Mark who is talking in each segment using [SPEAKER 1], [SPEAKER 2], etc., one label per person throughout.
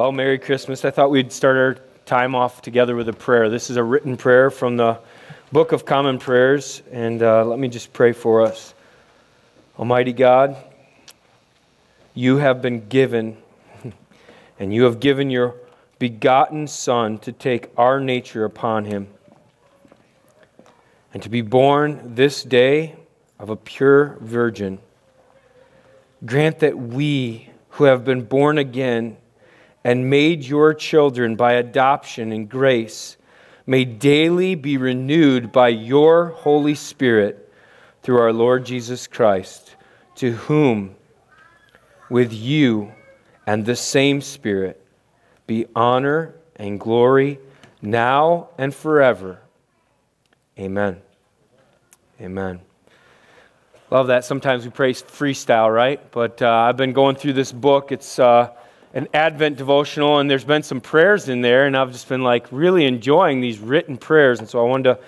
[SPEAKER 1] Well, Merry Christmas. I thought we'd start our time off together with a prayer. This is a written prayer from the Book of Common Prayers, and uh, let me just pray for us. Almighty God, you have been given, and you have given your begotten Son to take our nature upon him, and to be born this day of a pure virgin. Grant that we who have been born again and made your children by adoption and grace may daily be renewed by your Holy Spirit through our Lord Jesus Christ, to whom, with you and the same Spirit, be honor and glory now and forever. Amen. Amen. Love that. Sometimes we pray freestyle, right? But uh, I've been going through this book. It's. Uh, an Advent devotional, and there's been some prayers in there, and I've just been like really enjoying these written prayers, and so I wanted to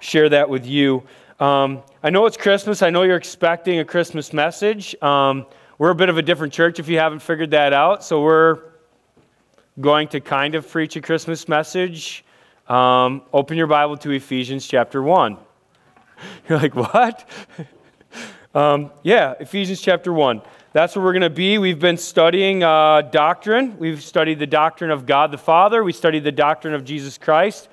[SPEAKER 1] share that with you. Um, I know it's Christmas. I know you're expecting a Christmas message. Um, we're a bit of a different church if you haven't figured that out, so we're going to kind of preach a Christmas message. Um, open your Bible to Ephesians chapter 1. You're like, what? Um, yeah, Ephesians chapter 1 that's where we're going to be. We've been studying uh, doctrine. We've studied the doctrine of God the Father. We studied the doctrine of Jesus Christ,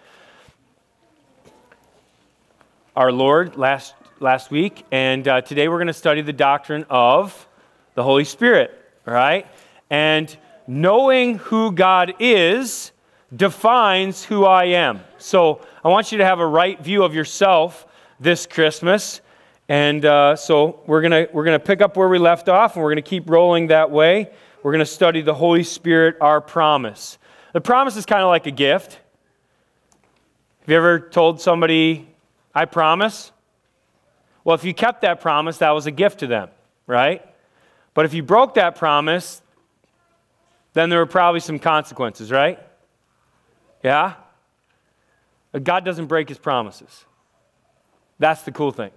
[SPEAKER 1] our Lord, last, last week. And uh, today we're going to study the doctrine of the Holy Spirit, right? And knowing who God is defines who I am. So I want you to have a right view of yourself this Christmas. And uh, so we're going we're gonna pick up where we left off, and we're going to keep rolling that way. We're going to study the Holy Spirit, our promise. The promise is kind of like a gift. Have you ever told somebody, I promise? Well, if you kept that promise, that was a gift to them, right? But if you broke that promise, then there were probably some consequences, right? Yeah? God doesn't break his promises. That's the cool thing.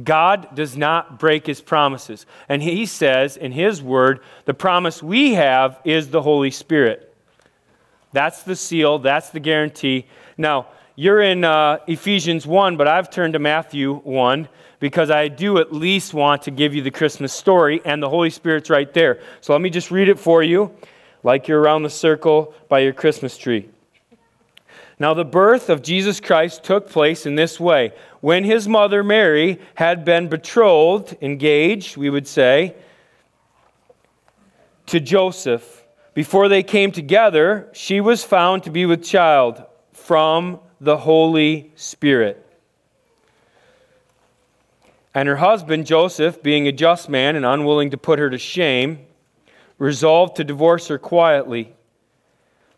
[SPEAKER 1] God does not break his promises. And he says in his word, the promise we have is the Holy Spirit. That's the seal, that's the guarantee. Now, you're in uh, Ephesians 1, but I've turned to Matthew 1 because I do at least want to give you the Christmas story, and the Holy Spirit's right there. So let me just read it for you, like you're around the circle by your Christmas tree. Now, the birth of Jesus Christ took place in this way. When his mother Mary had been betrothed, engaged, we would say, to Joseph, before they came together, she was found to be with child from the Holy Spirit. And her husband, Joseph, being a just man and unwilling to put her to shame, resolved to divorce her quietly.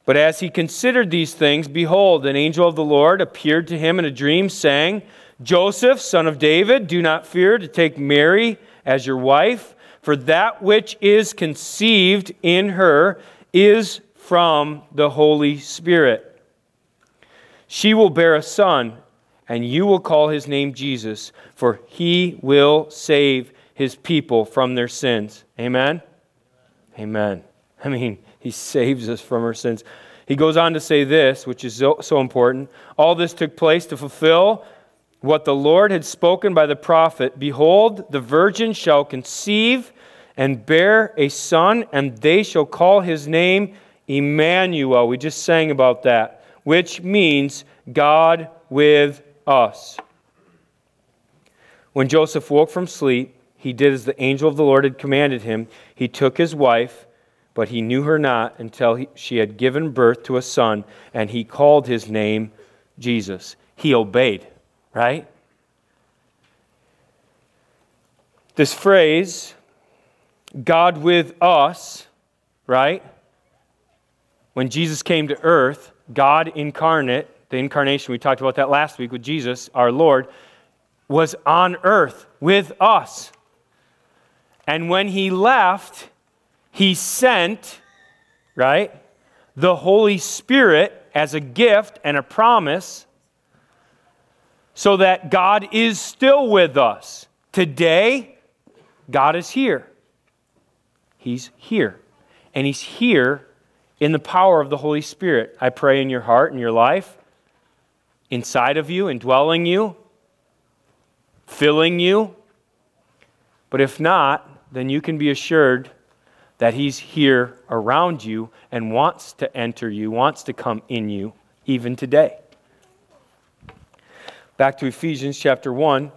[SPEAKER 1] But as he considered these things, behold, an angel of the Lord appeared to him in a dream, saying, Joseph, son of David, do not fear to take Mary as your wife, for that which is conceived in her is from the Holy Spirit. She will bear a son, and you will call his name Jesus, for he will save his people from their sins. Amen? Amen. I mean, he saves us from our sins. He goes on to say this, which is so, so important. All this took place to fulfill what the Lord had spoken by the prophet Behold, the virgin shall conceive and bear a son, and they shall call his name Emmanuel. We just sang about that, which means God with us. When Joseph woke from sleep, he did as the angel of the Lord had commanded him. He took his wife but he knew her not until he, she had given birth to a son, and he called his name Jesus. He obeyed, right? This phrase, God with us, right? When Jesus came to earth, God incarnate, the incarnation, we talked about that last week with Jesus, our Lord, was on earth with us. And when he left, he sent, right, the Holy Spirit as a gift and a promise so that God is still with us. Today, God is here. He's here. And He's here in the power of the Holy Spirit. I pray in your heart and your life, inside of you, indwelling you, filling you. But if not, then you can be assured that He's here around you and wants to enter you, wants to come in you, even today. Back to Ephesians chapter 1.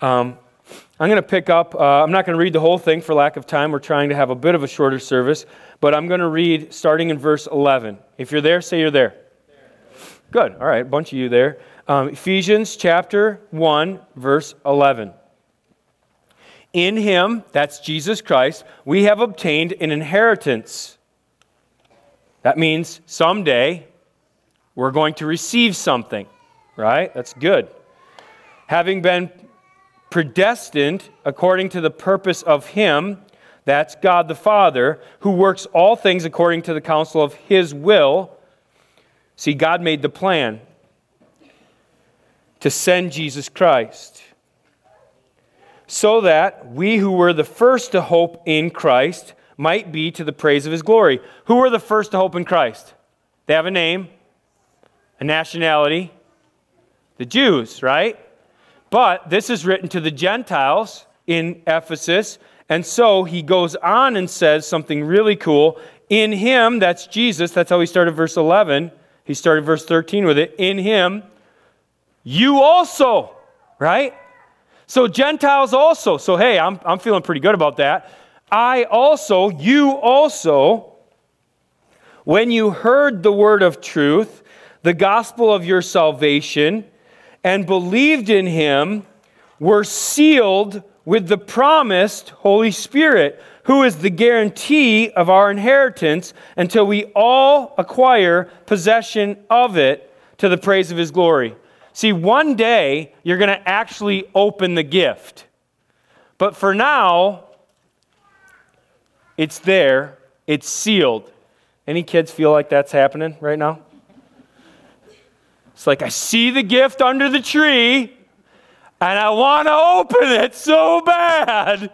[SPEAKER 1] Um, I'm going to pick up, uh, I'm not going to read the whole thing for lack of time. We're trying to have a bit of a shorter service, but I'm going to read starting in verse 11. If you're there, say you're there. Good. All right, a bunch of you there. Um, Ephesians chapter 1, verse 11. In him, that's Jesus Christ, we have obtained an inheritance. That means someday we're going to receive something, right? That's good. Having been predestined according to the purpose of him, that's God the Father, who works all things according to the counsel of his will. See, God made the plan to send Jesus Christ so that we who were the first to hope in Christ might be to the praise of his glory. Who were the first to hope in Christ? They have a name, a nationality, the Jews, right? But this is written to the Gentiles in Ephesus. And so he goes on and says something really cool. In him, that's Jesus, that's how he started verse 11. He started verse 13 with it. In him, you also, right? So, Gentiles also. So, hey, I'm, I'm feeling pretty good about that. I also, you also, when you heard the word of truth, the gospel of your salvation, and believed in him, were sealed with the promised Holy Spirit, who is the guarantee of our inheritance until we all acquire possession of it to the praise of his glory. See, one day you're going to actually open the gift. But for now, it's there, it's sealed. Any kids feel like that's happening right now? It's like I see the gift under the tree and I want to open it so bad.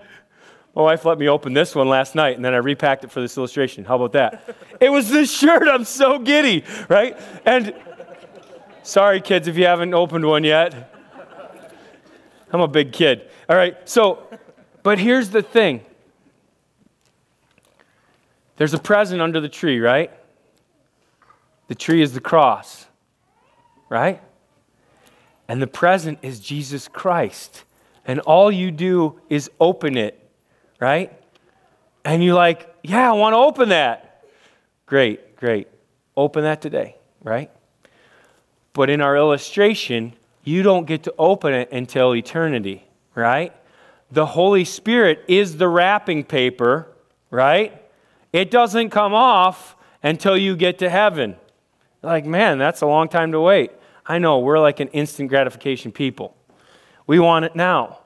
[SPEAKER 1] My wife let me open this one last night and then I repacked it for this illustration. How about that? it was this shirt. I'm so giddy, right? And Sorry, kids, if you haven't opened one yet. I'm a big kid. All right, so, but here's the thing there's a present under the tree, right? The tree is the cross, right? And the present is Jesus Christ. And all you do is open it, right? And you're like, yeah, I want to open that. Great, great. Open that today, right? But in our illustration, you don't get to open it until eternity, right? The Holy Spirit is the wrapping paper, right? It doesn't come off until you get to heaven. Like, man, that's a long time to wait. I know, we're like an instant gratification people. We want it now.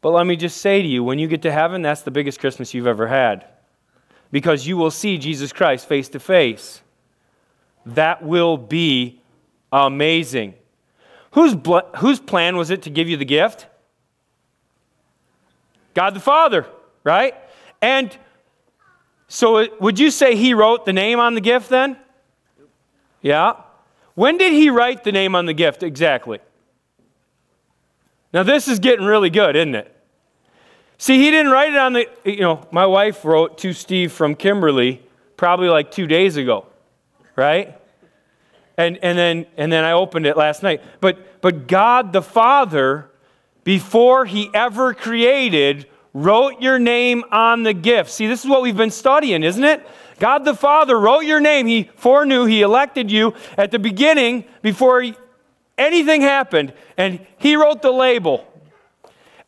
[SPEAKER 1] But let me just say to you when you get to heaven, that's the biggest Christmas you've ever had. Because you will see Jesus Christ face to face. That will be Amazing. Whose, bl- whose plan was it to give you the gift? God the Father, right? And so it, would you say he wrote the name on the gift then? Yeah. When did he write the name on the gift exactly? Now, this is getting really good, isn't it? See, he didn't write it on the, you know, my wife wrote to Steve from Kimberly probably like two days ago, right? And, and, then, and then I opened it last night. But, but God the Father, before He ever created, wrote your name on the gift. See, this is what we've been studying, isn't it? God the Father wrote your name. He foreknew, He elected you at the beginning before anything happened, and He wrote the label.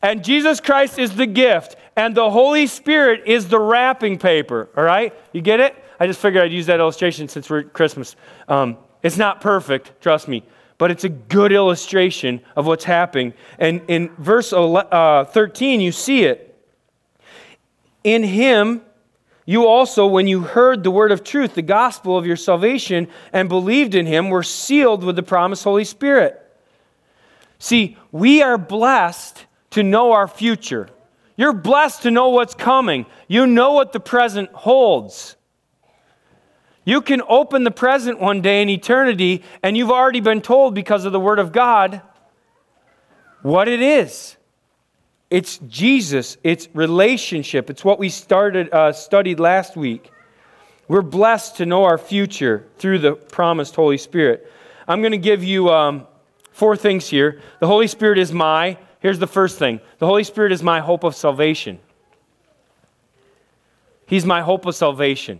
[SPEAKER 1] And Jesus Christ is the gift, and the Holy Spirit is the wrapping paper. All right? You get it? I just figured I'd use that illustration since we're at Christmas. Um, it's not perfect, trust me, but it's a good illustration of what's happening. And in verse uh, 13, you see it. In him, you also, when you heard the word of truth, the gospel of your salvation, and believed in him, were sealed with the promised Holy Spirit. See, we are blessed to know our future. You're blessed to know what's coming. You know what the present holds. You can open the present one day in eternity, and you've already been told because of the Word of God what it is. It's Jesus, it's relationship. It's what we started, uh, studied last week. We're blessed to know our future through the promised Holy Spirit. I'm going to give you um, four things here. The Holy Spirit is my, here's the first thing the Holy Spirit is my hope of salvation. He's my hope of salvation.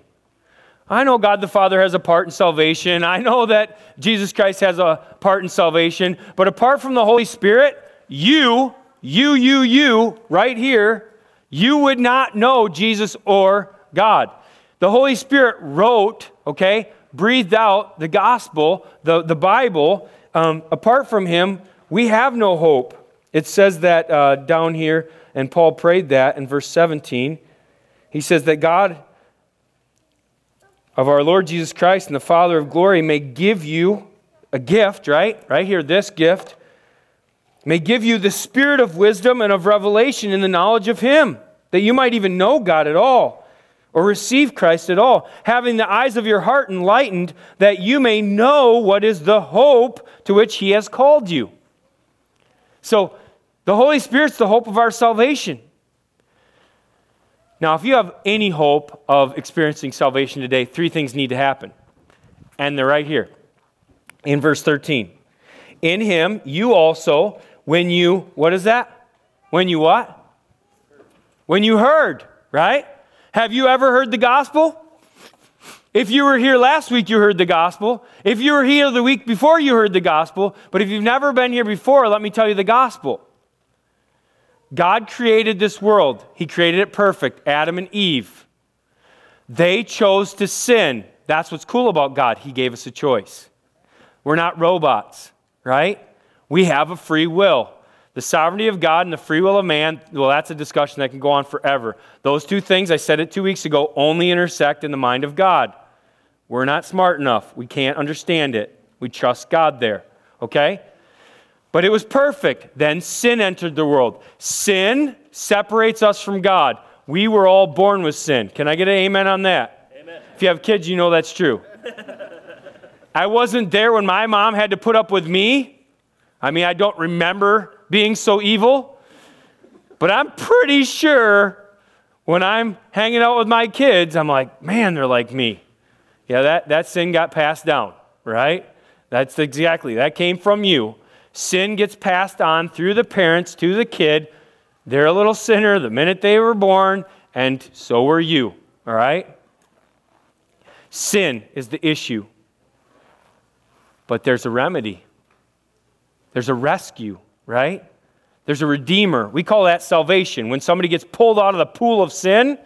[SPEAKER 1] I know God the Father has a part in salvation. I know that Jesus Christ has a part in salvation. But apart from the Holy Spirit, you, you, you, you, right here, you would not know Jesus or God. The Holy Spirit wrote, okay, breathed out the gospel, the, the Bible. Um, apart from Him, we have no hope. It says that uh, down here, and Paul prayed that in verse 17. He says that God of our Lord Jesus Christ and the Father of glory may give you a gift, right? Right here, this gift may give you the spirit of wisdom and of revelation in the knowledge of Him, that you might even know God at all or receive Christ at all, having the eyes of your heart enlightened, that you may know what is the hope to which He has called you. So, the Holy Spirit's the hope of our salvation. Now, if you have any hope of experiencing salvation today, three things need to happen. And they're right here in verse 13. In him, you also, when you, what is that? When you what? When you heard, right? Have you ever heard the gospel? If you were here last week, you heard the gospel. If you were here the week before, you heard the gospel. But if you've never been here before, let me tell you the gospel. God created this world, He created it perfect Adam and Eve. They chose to sin. That's what's cool about God. He gave us a choice. We're not robots, right? We have a free will. The sovereignty of God and the free will of man, well, that's a discussion that can go on forever. Those two things, I said it two weeks ago, only intersect in the mind of God. We're not smart enough. We can't understand it. We trust God there, okay? But it was perfect. Then sin entered the world. Sin separates us from God. We were all born with sin. Can I get an amen on that? Amen. If you have kids, you know that's true. I wasn't there when my mom had to put up with me. I mean, I don't remember being so evil. But I'm pretty sure when I'm hanging out with my kids, I'm like, man, they're like me. Yeah, that, that sin got passed down, right? That's exactly, that came from you. Sin gets passed on through the parents to the kid. They're a little sinner the minute they were born, and so were you, all right? Sin is the issue. But there's a remedy, there's a rescue, right? There's a redeemer. We call that salvation. When somebody gets pulled out of the pool of sin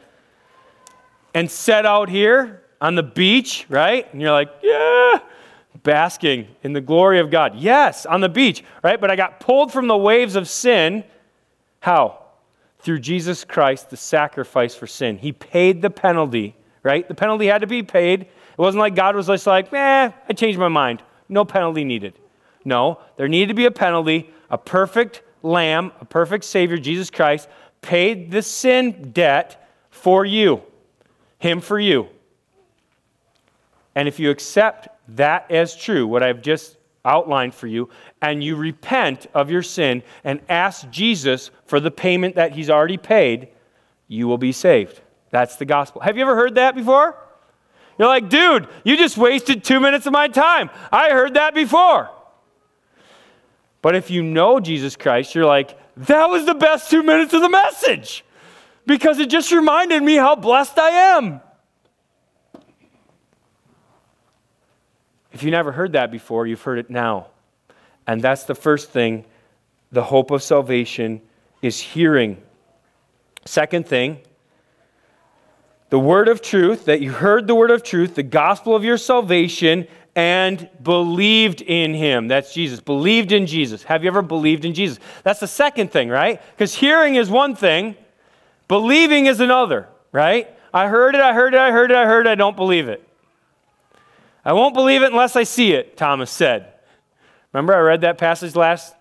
[SPEAKER 1] and set out here on the beach, right? And you're like, yeah, basking in the glory of God. Yes, on the beach, right? But I got pulled from the waves of sin. How? Through Jesus Christ, the sacrifice for sin. He paid the penalty, right? The penalty had to be paid. It wasn't like God was just like, eh, I changed my mind. No penalty needed. No, there needed to be a penalty. A perfect lamb, a perfect Savior, Jesus Christ, paid the sin debt for you, Him for you. And if you accept that as true, what I've just outlined for you, and you repent of your sin and ask Jesus for the payment that he's already paid, you will be saved. That's the gospel. Have you ever heard that before? You're like, dude, you just wasted two minutes of my time. I heard that before. But if you know Jesus Christ, you're like, that was the best two minutes of the message because it just reminded me how blessed I am. If you never heard that before, you've heard it now. And that's the first thing the hope of salvation is hearing. Second thing, the word of truth, that you heard the word of truth, the gospel of your salvation, and believed in him. That's Jesus. Believed in Jesus. Have you ever believed in Jesus? That's the second thing, right? Because hearing is one thing, believing is another, right? I heard it, I heard it, I heard it, I heard it, I don't believe it. I won't believe it unless I see it, Thomas said. Remember, I read that passage last,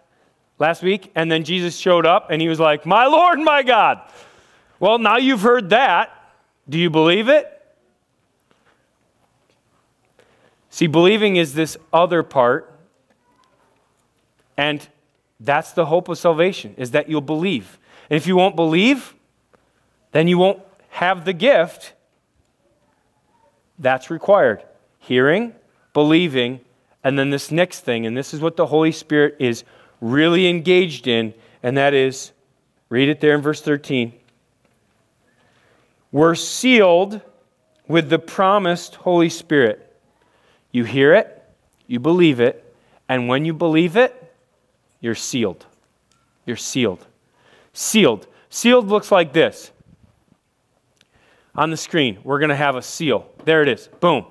[SPEAKER 1] last week, and then Jesus showed up and he was like, My Lord, my God. Well, now you've heard that. Do you believe it? See, believing is this other part, and that's the hope of salvation, is that you'll believe. And if you won't believe, then you won't have the gift that's required hearing, believing, and then this next thing, and this is what the Holy Spirit is really engaged in, and that is read it there in verse 13. We're sealed with the promised Holy Spirit. You hear it, you believe it, and when you believe it, you're sealed. You're sealed. Sealed. Sealed looks like this. On the screen, we're going to have a seal. There it is. Boom.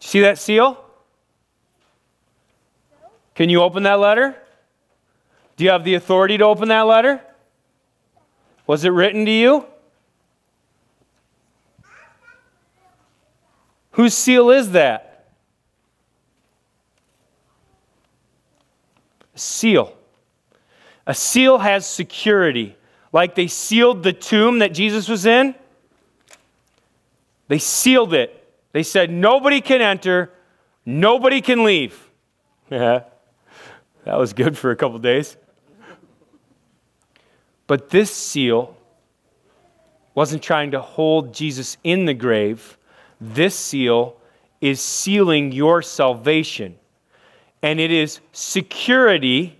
[SPEAKER 1] See that seal? Can you open that letter? Do you have the authority to open that letter? Was it written to you? Whose seal is that? A seal. A seal has security. Like they sealed the tomb that Jesus was in, they sealed it. They said, Nobody can enter, nobody can leave. Yeah, that was good for a couple days. But this seal wasn't trying to hold Jesus in the grave. This seal is sealing your salvation. And it is security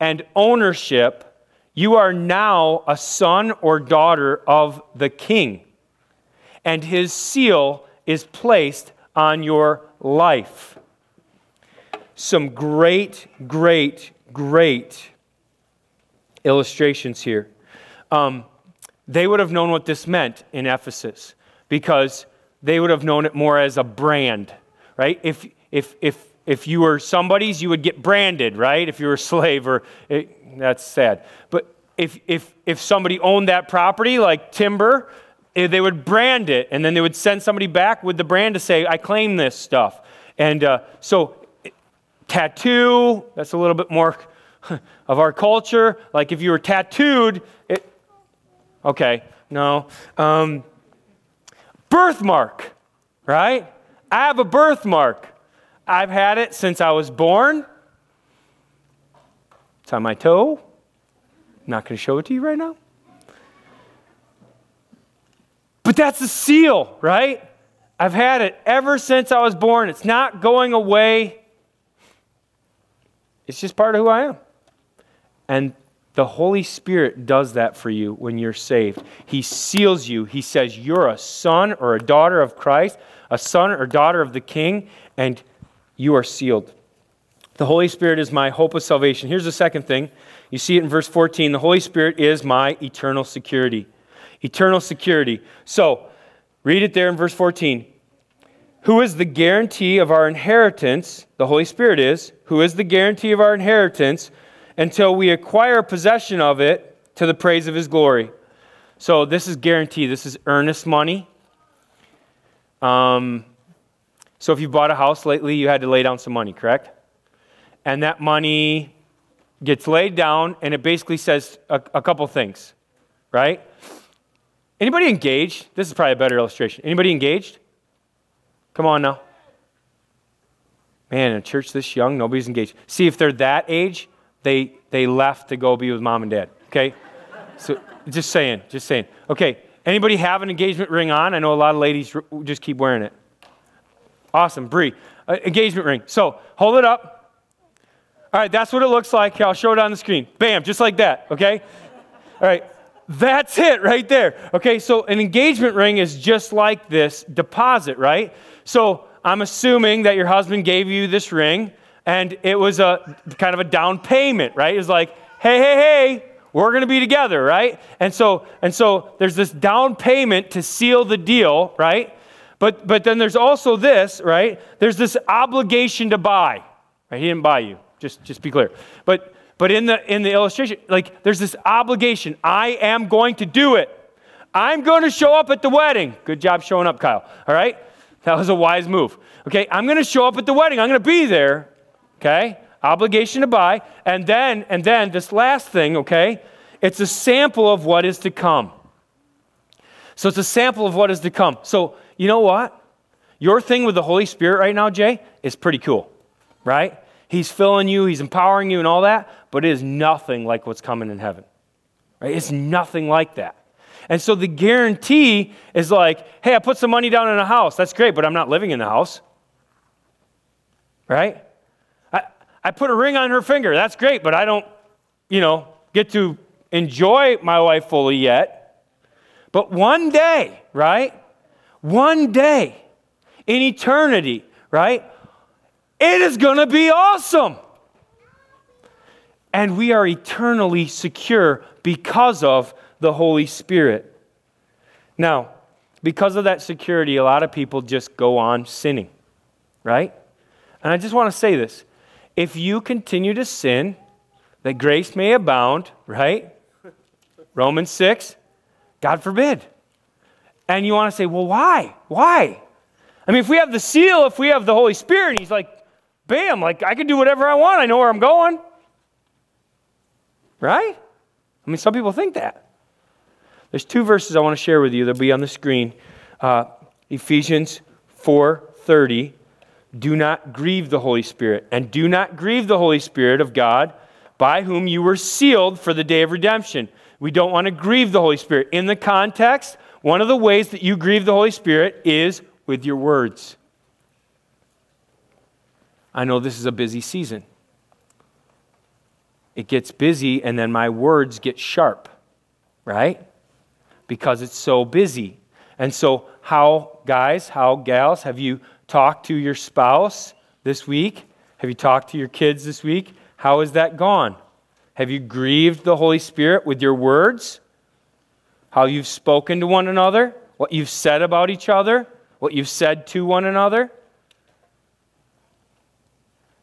[SPEAKER 1] and ownership. You are now a son or daughter of the king. And his seal is placed on your life. Some great, great, great illustrations here. Um, they would have known what this meant in Ephesus because they would have known it more as a brand, right? If, if, if, if you were somebody's, you would get branded, right? If you were a slave, or it, that's sad. But if, if, if somebody owned that property, like timber, they would brand it, and then they would send somebody back with the brand to say, I claim this stuff. And uh, so, tattoo, that's a little bit more of our culture. Like if you were tattooed, it, okay, no. Um, birthmark, right? I have a birthmark. I've had it since I was born. It's on my toe. I'm not going to show it to you right now. But that's a seal, right? I've had it ever since I was born. It's not going away. It's just part of who I am. And the Holy Spirit does that for you when you're saved. He seals you. He says, You're a son or a daughter of Christ, a son or daughter of the King, and you are sealed. The Holy Spirit is my hope of salvation. Here's the second thing. You see it in verse 14. The Holy Spirit is my eternal security. Eternal security. So, read it there in verse 14. Who is the guarantee of our inheritance? The Holy Spirit is. Who is the guarantee of our inheritance until we acquire possession of it to the praise of his glory. So this is guarantee. This is earnest money. Um, so if you bought a house lately, you had to lay down some money, correct? And that money gets laid down, and it basically says a, a couple things, right? Anybody engaged? This is probably a better illustration. Anybody engaged? Come on now. Man, in a church this young, nobody's engaged. See, if they're that age, they, they left to go be with mom and dad. Okay? So just saying, just saying. Okay, anybody have an engagement ring on? I know a lot of ladies just keep wearing it. Awesome, Bree. Uh, engagement ring. So hold it up. All right, that's what it looks like. I'll show it on the screen. Bam, just like that, okay? All right, that's it right there. Okay, so an engagement ring is just like this deposit, right? So I'm assuming that your husband gave you this ring and it was a kind of a down payment, right? It's like, hey, hey, hey, we're going to be together, right? And so, and so there's this down payment to seal the deal, right? But, but then there's also this, right? There's this obligation to buy. Right? He didn't buy you. Just, just be clear. But, but in the in the illustration, like there's this obligation. I am going to do it. I'm going to show up at the wedding. Good job showing up, Kyle. All right, that was a wise move. Okay, I'm going to show up at the wedding. I'm going to be there okay? Obligation to buy. And then, and then this last thing, okay? It's a sample of what is to come. So it's a sample of what is to come. So you know what? Your thing with the Holy Spirit right now, Jay, is pretty cool, right? He's filling you, He's empowering you, and all that, but it is nothing like what's coming in heaven. Right? It's nothing like that. And so the guarantee is like, hey, I put some money down in a house. That's great, but I'm not living in the house. Right? I, I put a ring on her finger. That's great, but I don't, you know, get to enjoy my wife fully yet. But one day, right? One day in eternity, right? It is going to be awesome. And we are eternally secure because of the Holy Spirit. Now, because of that security, a lot of people just go on sinning, right? And I just want to say this. If you continue to sin, that grace may abound, right? Romans 6, God forbid. And you want to say, well, why? Why? I mean, if we have the seal, if we have the Holy Spirit, He's like, bam, like I can do whatever I want, I know where I'm going. Right? I mean, some people think that. There's two verses I want to share with you. They'll be on the screen. Uh, Ephesians 4:30. Do not grieve the Holy Spirit, and do not grieve the Holy Spirit of God, by whom you were sealed for the day of redemption. We don't want to grieve the Holy Spirit. In the context, one of the ways that you grieve the Holy Spirit is with your words. I know this is a busy season. It gets busy, and then my words get sharp, right? Because it's so busy. And so, how, guys, how, gals, have you talked to your spouse this week? Have you talked to your kids this week? How has that gone? Have you grieved the Holy Spirit with your words? How you've spoken to one another? What you've said about each other? What you've said to one another?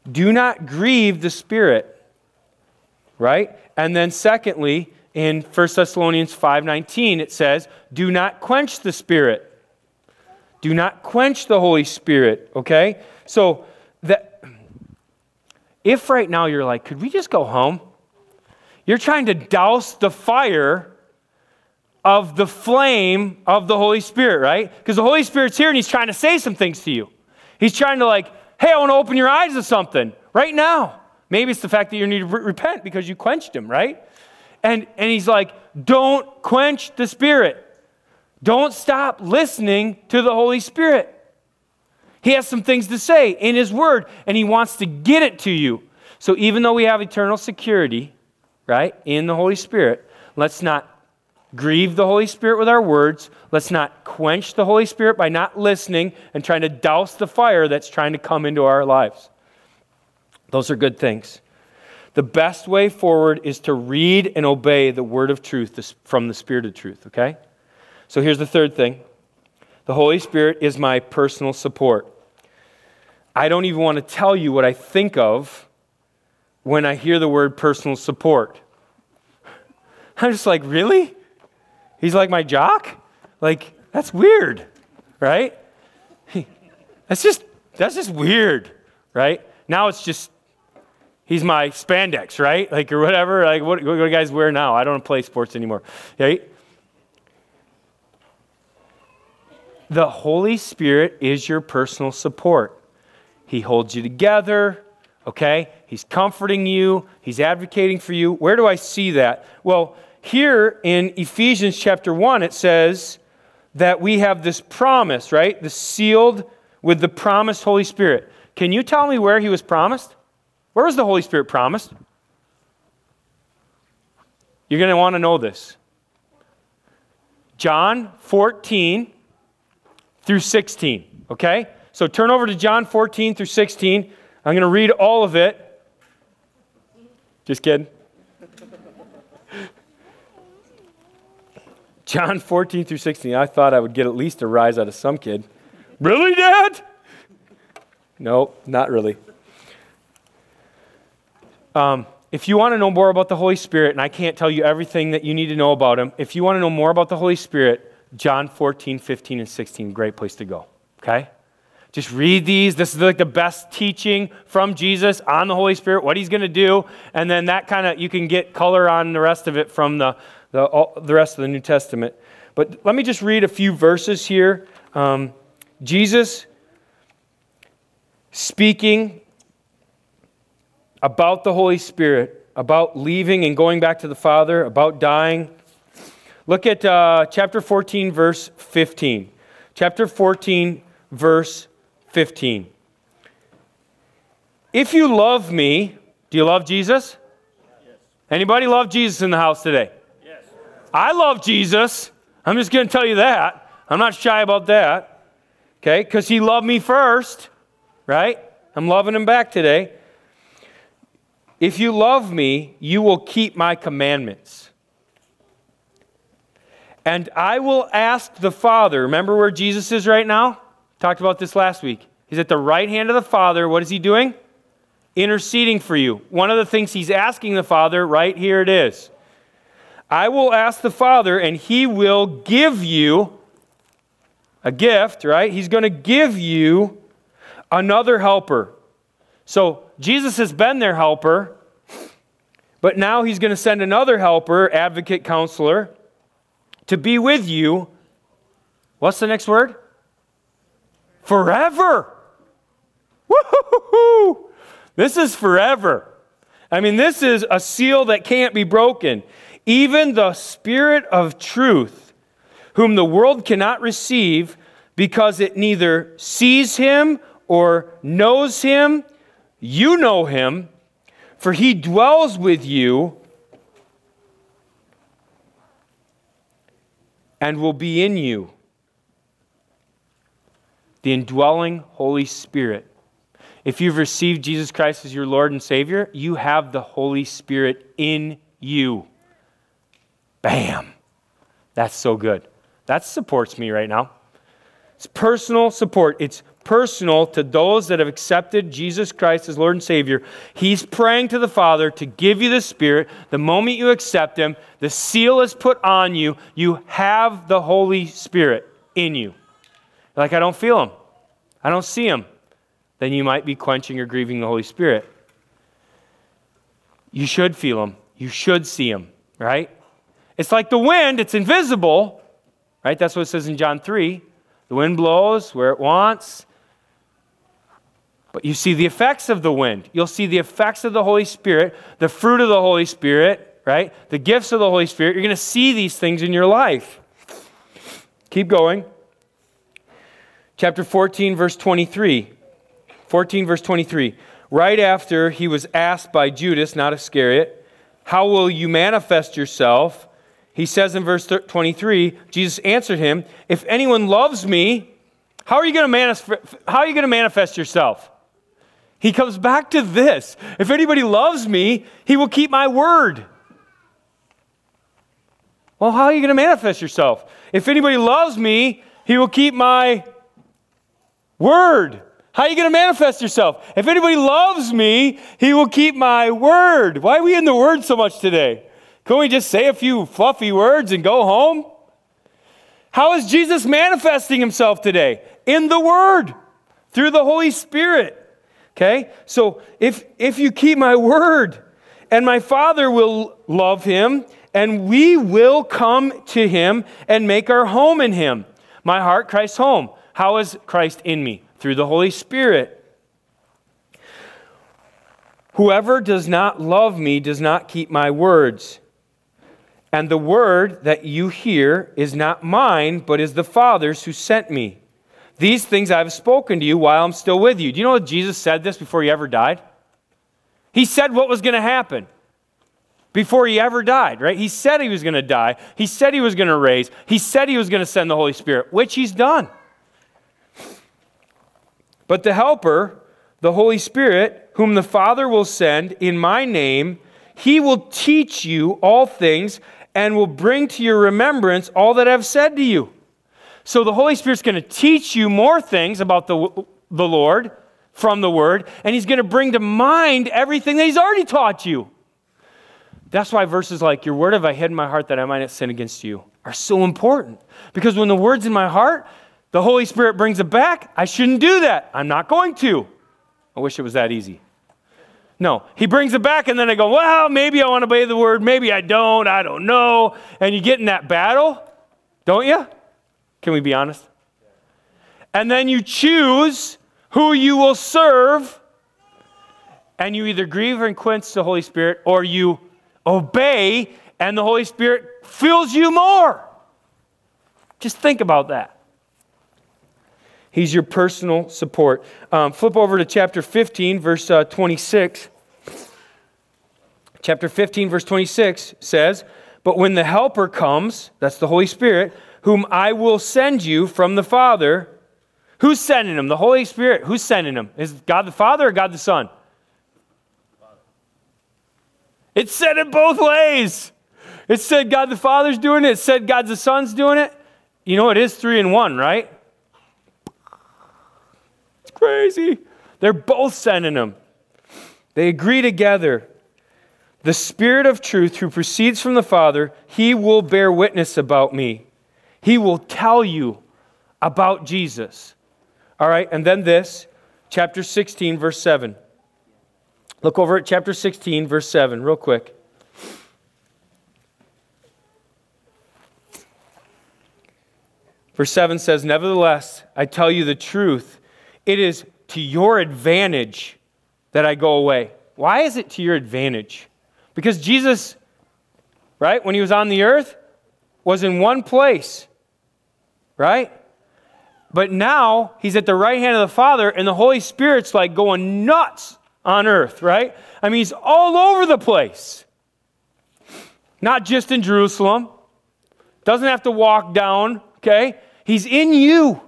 [SPEAKER 1] Do not grieve the Spirit. Right? And then secondly, in 1 Thessalonians 5:19 it says, "Do not quench the Spirit." Do not quench the Holy Spirit, okay? So that if right now you're like, could we just go home? You're trying to douse the fire of the flame of the Holy Spirit, right? Because the Holy Spirit's here and he's trying to say some things to you. He's trying to like Hey, I want to open your eyes to something right now. Maybe it's the fact that you need to re- repent because you quenched him, right? And, and he's like, don't quench the Spirit. Don't stop listening to the Holy Spirit. He has some things to say in His Word, and He wants to get it to you. So even though we have eternal security, right, in the Holy Spirit, let's not grieve the Holy Spirit with our words. Let's not quench the Holy Spirit by not listening and trying to douse the fire that's trying to come into our lives. Those are good things. The best way forward is to read and obey the word of truth from the Spirit of truth, okay? So here's the third thing the Holy Spirit is my personal support. I don't even want to tell you what I think of when I hear the word personal support. I'm just like, really? He's like my jock? Like, that's weird, right? That's just that's just weird, right? Now it's just he's my spandex, right? Like or whatever. Like what, what do guys wear now? I don't play sports anymore. Right? The Holy Spirit is your personal support. He holds you together, okay? He's comforting you, he's advocating for you. Where do I see that? Well, here in Ephesians chapter 1, it says that we have this promise, right? The sealed with the promised Holy Spirit. Can you tell me where he was promised? Where was the Holy Spirit promised? You're going to want to know this. John 14 through 16, okay? So turn over to John 14 through 16. I'm going to read all of it. Just kidding. John 14 through 16. I thought I would get at least a rise out of some kid. Really, Dad? No, not really. Um, if you want to know more about the Holy Spirit, and I can't tell you everything that you need to know about him, if you want to know more about the Holy Spirit, John 14, 15, and 16, great place to go. Okay? Just read these. This is like the best teaching from Jesus on the Holy Spirit, what he's going to do. And then that kind of, you can get color on the rest of it from the, the, all, the rest of the New Testament. But let me just read a few verses here. Um, Jesus speaking about the Holy Spirit, about leaving and going back to the Father, about dying. Look at uh, chapter 14, verse 15. Chapter 14, verse 15. If you love me, do you love Jesus? Yes. Anybody love Jesus in the house today? Yes. I love Jesus. I'm just going to tell you that. I'm not shy about that. Okay? Because he loved me first, right? I'm loving him back today. If you love me, you will keep my commandments. And I will ask the Father. Remember where Jesus is right now? Talked about this last week. He's at the right hand of the Father. What is he doing? Interceding for you. One of the things he's asking the Father, right here it is. I will ask the Father, and he will give you a gift, right? He's going to give you another helper. So Jesus has been their helper, but now he's going to send another helper, advocate, counselor, to be with you. What's the next word? Forever. Woo-hoo-hoo-hoo. This is forever. I mean, this is a seal that can't be broken. Even the Spirit of truth, whom the world cannot receive because it neither sees him or knows him, you know him, for he dwells with you and will be in you. The indwelling Holy Spirit. If you've received Jesus Christ as your Lord and Savior, you have the Holy Spirit in you. Bam. That's so good. That supports me right now. It's personal support. It's personal to those that have accepted Jesus Christ as Lord and Savior. He's praying to the Father to give you the Spirit. The moment you accept Him, the seal is put on you. You have the Holy Spirit in you. Like, I don't feel Him, I don't see Him. Then you might be quenching or grieving the Holy Spirit. You should feel Him, you should see Him, right? It's like the wind, it's invisible, right? That's what it says in John 3. The wind blows where it wants. But you see the effects of the wind. You'll see the effects of the Holy Spirit, the fruit of the Holy Spirit, right? The gifts of the Holy Spirit. You're going to see these things in your life. Keep going. Chapter 14, verse 23. 14, verse 23. Right after he was asked by Judas, not Iscariot, How will you manifest yourself? He says in verse 23, Jesus answered him, If anyone loves me, how are you going to manifest, how are you going to manifest yourself? He comes back to this. If anybody loves me, he will keep my word. Well, how are you going to manifest yourself? If anybody loves me, he will keep my word. How are you going to manifest yourself? If anybody loves me, he will keep my word. Why are we in the word so much today? Can we just say a few fluffy words and go home? How is Jesus manifesting himself today? In the Word, through the Holy Spirit. Okay? So if, if you keep my Word, and my Father will love him, and we will come to him and make our home in him. My heart, Christ's home. How is Christ in me? Through the Holy Spirit. Whoever does not love me does not keep my words. And the word that you hear is not mine, but is the Father's who sent me. These things I have spoken to you while I'm still with you. Do you know that Jesus said this before he ever died? He said what was going to happen before he ever died, right? He said he was going to die. He said he was going to raise. He said he was going to send the Holy Spirit, which he's done. But the Helper, the Holy Spirit, whom the Father will send in my name, he will teach you all things and will bring to your remembrance all that I've said to you. So the Holy Spirit's going to teach you more things about the, the Lord from the Word, and He's going to bring to mind everything that He's already taught you. That's why verses like, Your word have I hid in my heart that I might not sin against you, are so important. Because when the word's in my heart, the Holy Spirit brings it back. I shouldn't do that. I'm not going to. I wish it was that easy. No, he brings it back, and then I go, well, maybe I want to obey the word, maybe I don't, I don't know. And you get in that battle, don't you? Can we be honest? And then you choose who you will serve, and you either grieve and quench the Holy Spirit, or you obey, and the Holy Spirit fills you more. Just think about that. He's your personal support. Um, flip over to chapter 15, verse uh, 26. Chapter 15, verse 26 says, But when the Helper comes, that's the Holy Spirit, whom I will send you from the Father, who's sending him? The Holy Spirit. Who's sending him? Is God the Father or God the Son? It said it both ways. It said God the Father's doing it. It said God the Son's doing it. You know, it is three in one, right? It's crazy. They're both sending him. They agree together. The Spirit of truth who proceeds from the Father, he will bear witness about me. He will tell you about Jesus. All right, and then this, chapter 16, verse 7. Look over at chapter 16, verse 7, real quick. Verse 7 says, Nevertheless, I tell you the truth. It is to your advantage that I go away. Why is it to your advantage? Because Jesus, right, when he was on the earth, was in one place, right? But now he's at the right hand of the Father, and the Holy Spirit's like going nuts on earth, right? I mean, he's all over the place. Not just in Jerusalem. Doesn't have to walk down, okay? He's in you.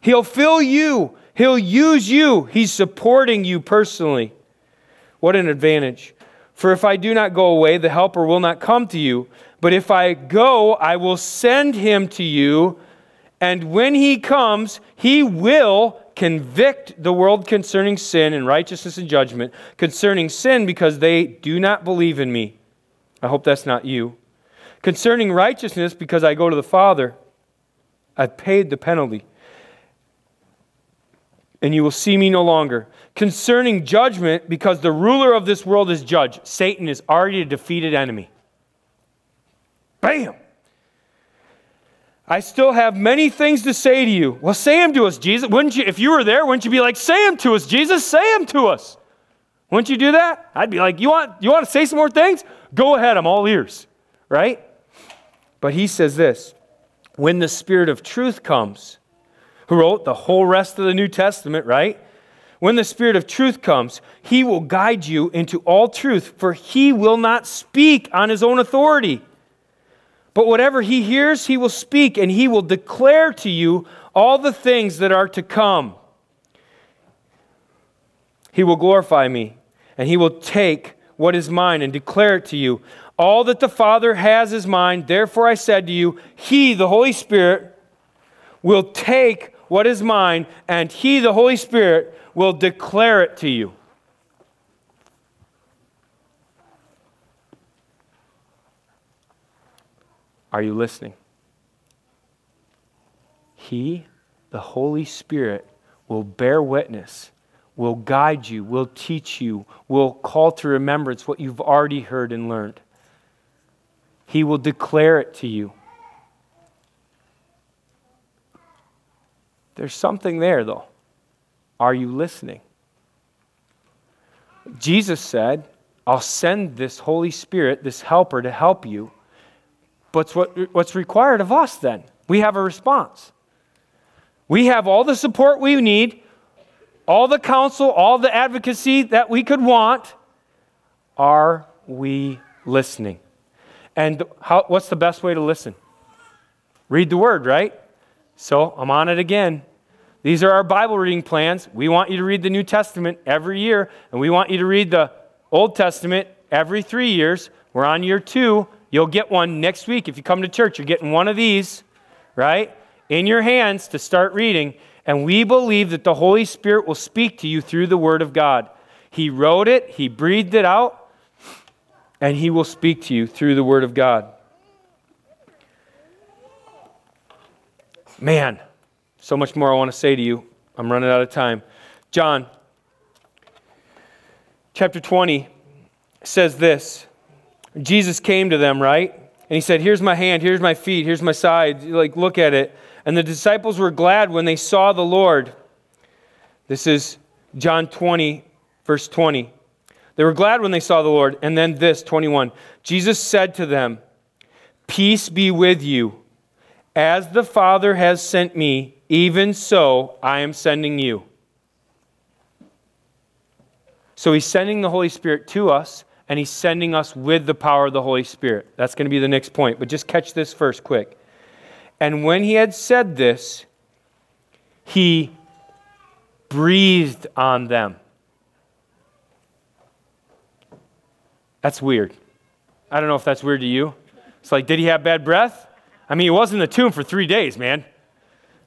[SPEAKER 1] He'll fill you. He'll use you. He's supporting you personally. What an advantage. For if I do not go away, the Helper will not come to you. But if I go, I will send him to you. And when he comes, he will convict the world concerning sin and righteousness and judgment. Concerning sin, because they do not believe in me. I hope that's not you. Concerning righteousness, because I go to the Father. I've paid the penalty. And you will see me no longer. Concerning judgment, because the ruler of this world is judged. Satan is already a defeated enemy. Bam! I still have many things to say to you. Well, say them to us, Jesus. Wouldn't you, if you were there, wouldn't you be like, say them to us, Jesus? Say them to us. Wouldn't you do that? I'd be like, you want, you want to say some more things? Go ahead, I'm all ears, right? But he says this when the Spirit of truth comes, who wrote the whole rest of the New Testament, right? When the Spirit of truth comes, he will guide you into all truth, for he will not speak on his own authority. But whatever he hears, he will speak, and he will declare to you all the things that are to come. He will glorify me, and he will take what is mine and declare it to you. All that the Father has is mine. Therefore, I said to you, He, the Holy Spirit, will take what is mine, and He, the Holy Spirit, will declare it to you. Are you listening? He, the Holy Spirit, will bear witness, will guide you, will teach you, will call to remembrance what you've already heard and learned. He will declare it to you. There's something there, though. Are you listening? Jesus said, I'll send this Holy Spirit, this helper, to help you. But what, what's required of us then? We have a response. We have all the support we need, all the counsel, all the advocacy that we could want. Are we listening? And how, what's the best way to listen? Read the word, right? So I'm on it again. These are our Bible reading plans. We want you to read the New Testament every year, and we want you to read the Old Testament every three years. We're on year two. You'll get one next week. If you come to church, you're getting one of these, right? In your hands to start reading. And we believe that the Holy Spirit will speak to you through the Word of God. He wrote it, He breathed it out, and he will speak to you through the Word of God. Man, so much more I want to say to you. I'm running out of time. John chapter 20 says this Jesus came to them, right? And he said, Here's my hand, here's my feet, here's my side. Like, look at it. And the disciples were glad when they saw the Lord. This is John 20, verse 20. They were glad when they saw the Lord. And then this, 21. Jesus said to them, Peace be with you. As the Father has sent me, even so I am sending you. So he's sending the Holy Spirit to us, and he's sending us with the power of the Holy Spirit. That's going to be the next point, but just catch this first quick. And when he had said this, he breathed on them. That's weird. I don't know if that's weird to you. It's like, did he have bad breath? I mean, he was in the tomb for three days, man.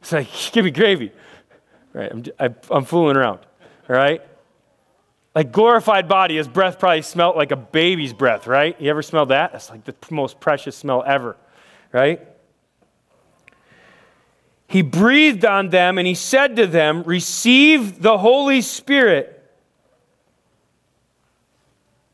[SPEAKER 1] It's like, give me gravy. Right? I'm, I'm fooling around. All right? Like glorified body, his breath probably smelled like a baby's breath, right? You ever smelled that? That's like the most precious smell ever, right? He breathed on them and he said to them, Receive the Holy Spirit.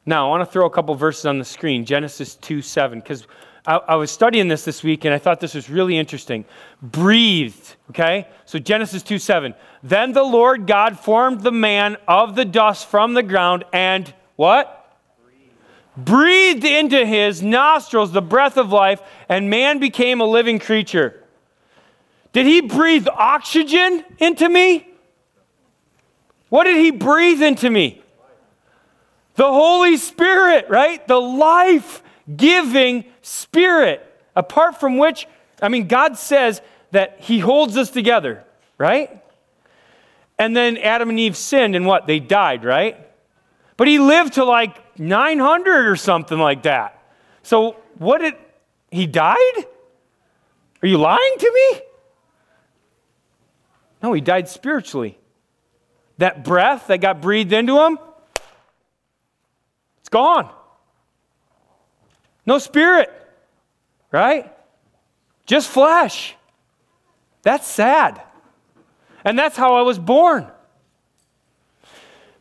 [SPEAKER 1] Now, I want to throw a couple verses on the screen Genesis 2 7, because I, was studying this this week and I thought this was really interesting. Breathed, okay? So Genesis 2 7. Then the Lord God formed the man of the dust from the ground and what? Breathed. Breathed into his nostrils the breath of life, and man became a living creature. Did he breathe oxygen into me? What did he breathe into me? The Holy Spirit, right? The life giving Spirit, apart from which, I mean, God says that He holds us together, right? And then Adam and Eve sinned, and what? They died, right? But He lived to like 900 or something like that. So, what did He died? Are you lying to me? No, He died spiritually. That breath that got breathed into Him, it's gone. No spirit, right? Just flesh. That's sad. And that's how I was born.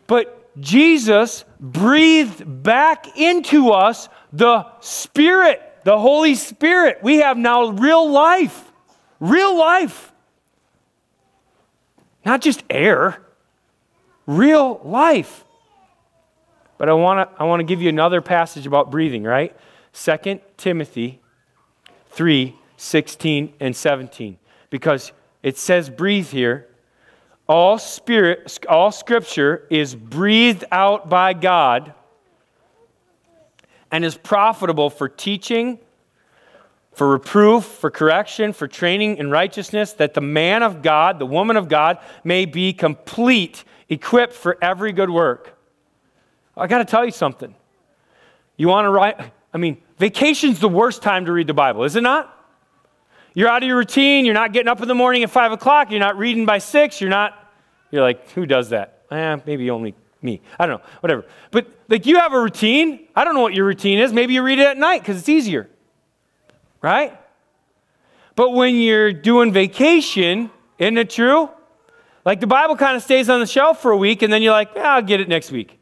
[SPEAKER 1] But Jesus breathed back into us the Spirit, the Holy Spirit. We have now real life. Real life. Not just air, real life. But I want to I want to give you another passage about breathing, right? 2 Timothy 3 16 and 17. Because it says breathe here. All spirit, all scripture is breathed out by God and is profitable for teaching, for reproof, for correction, for training in righteousness, that the man of God, the woman of God, may be complete, equipped for every good work. I got to tell you something. You want to write, I mean, vacation's the worst time to read the Bible, is it not? You're out of your routine, you're not getting up in the morning at five o'clock, you're not reading by six, you're not, you're like, who does that? Eh, maybe only me. I don't know, whatever. But like you have a routine. I don't know what your routine is. Maybe you read it at night because it's easier. Right? But when you're doing vacation, isn't it true? Like the Bible kind of stays on the shelf for a week and then you're like, yeah, I'll get it next week.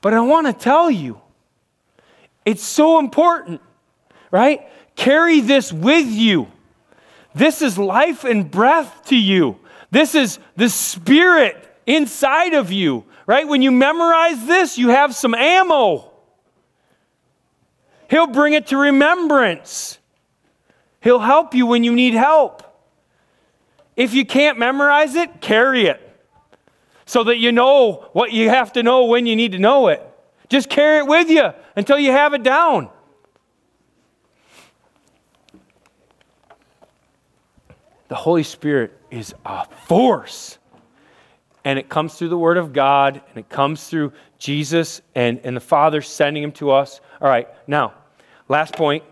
[SPEAKER 1] But I want to tell you, it's so important, right? Carry this with you. This is life and breath to you. This is the spirit inside of you, right? When you memorize this, you have some ammo. He'll bring it to remembrance. He'll help you when you need help. If you can't memorize it, carry it so that you know what you have to know when you need to know it. Just carry it with you until you have it down. The Holy Spirit is a force. And it comes through the Word of God, and it comes through Jesus and, and the Father sending Him to us. All right, now, last point.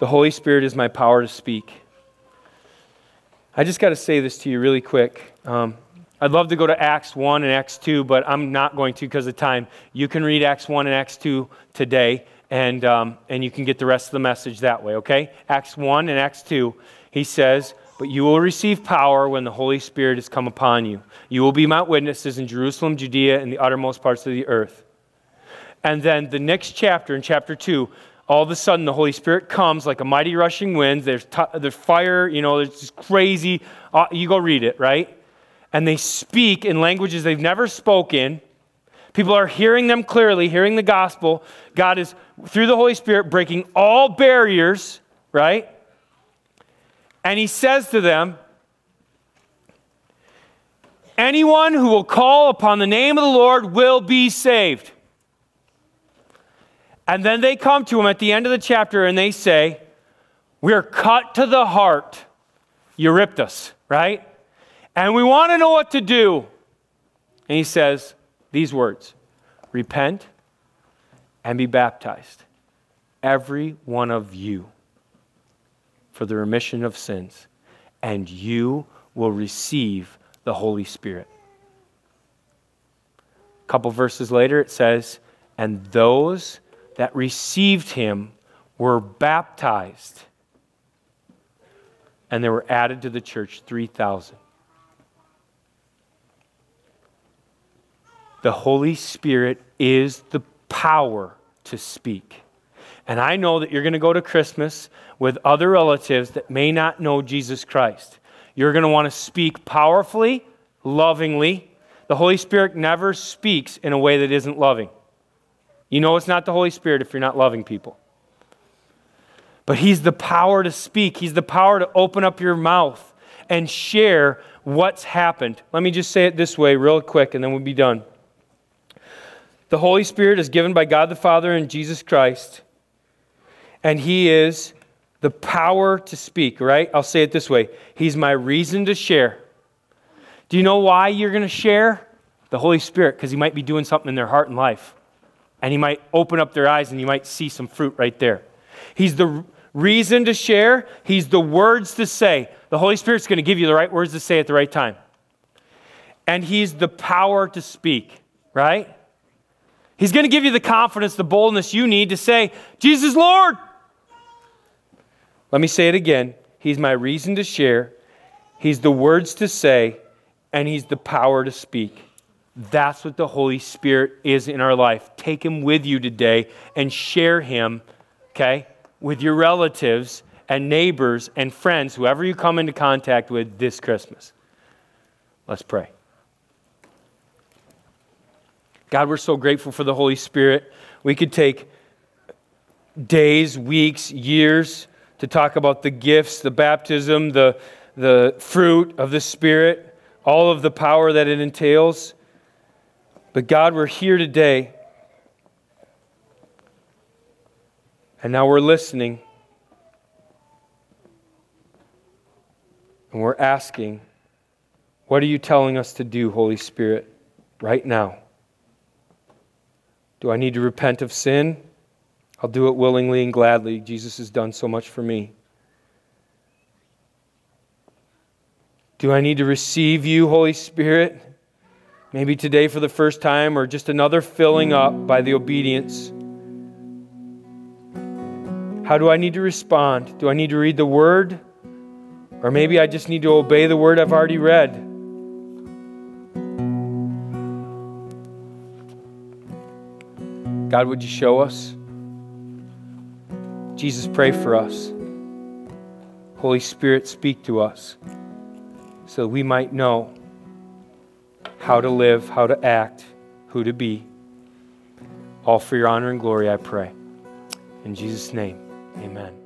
[SPEAKER 1] The Holy Spirit is my power to speak. I just got to say this to you really quick. Um, I'd love to go to Acts 1 and Acts 2, but I'm not going to because of time. You can read Acts 1 and Acts 2 today, and, um, and you can get the rest of the message that way, okay? Acts 1 and Acts 2, he says, But you will receive power when the Holy Spirit has come upon you. You will be my witnesses in Jerusalem, Judea, and the uttermost parts of the earth. And then the next chapter, in chapter 2, all of a sudden the Holy Spirit comes like a mighty rushing wind. There's, t- there's fire, you know, there's just crazy. Uh, you go read it, right? And they speak in languages they've never spoken. People are hearing them clearly, hearing the gospel. God is, through the Holy Spirit, breaking all barriers, right? And he says to them, Anyone who will call upon the name of the Lord will be saved. And then they come to him at the end of the chapter and they say, We're cut to the heart. You ripped us, right? And we want to know what to do. And he says these words Repent and be baptized, every one of you, for the remission of sins, and you will receive the Holy Spirit. A couple verses later, it says, And those that received him were baptized. And there were added to the church 3,000. The Holy Spirit is the power to speak. And I know that you're going to go to Christmas with other relatives that may not know Jesus Christ. You're going to want to speak powerfully, lovingly. The Holy Spirit never speaks in a way that isn't loving. You know it's not the Holy Spirit if you're not loving people. But He's the power to speak, He's the power to open up your mouth and share what's happened. Let me just say it this way, real quick, and then we'll be done. The Holy Spirit is given by God the Father and Jesus Christ, and He is the power to speak, right? I'll say it this way He's my reason to share. Do you know why you're going to share? The Holy Spirit, because He might be doing something in their heart and life and He might open up their eyes and you might see some fruit right there. He's the reason to share, He's the words to say. The Holy Spirit's going to give you the right words to say at the right time. And He's the power to speak, right? He's going to give you the confidence, the boldness you need to say, Jesus, Lord. Let me say it again. He's my reason to share, He's the words to say, and He's the power to speak. That's what the Holy Spirit is in our life. Take Him with you today and share Him, okay, with your relatives and neighbors and friends, whoever you come into contact with this Christmas. Let's pray. God, we're so grateful for the Holy Spirit. We could take days, weeks, years to talk about the gifts, the baptism, the, the fruit of the Spirit, all of the power that it entails. But God, we're here today. And now we're listening. And we're asking, what are you telling us to do, Holy Spirit, right now? Do I need to repent of sin? I'll do it willingly and gladly. Jesus has done so much for me. Do I need to receive you, Holy Spirit? Maybe today for the first time, or just another filling up by the obedience. How do I need to respond? Do I need to read the word? Or maybe I just need to obey the word I've already read. God, would you show us? Jesus, pray for us. Holy Spirit, speak to us so we might know how to live, how to act, who to be. All for your honor and glory, I pray. In Jesus' name, amen.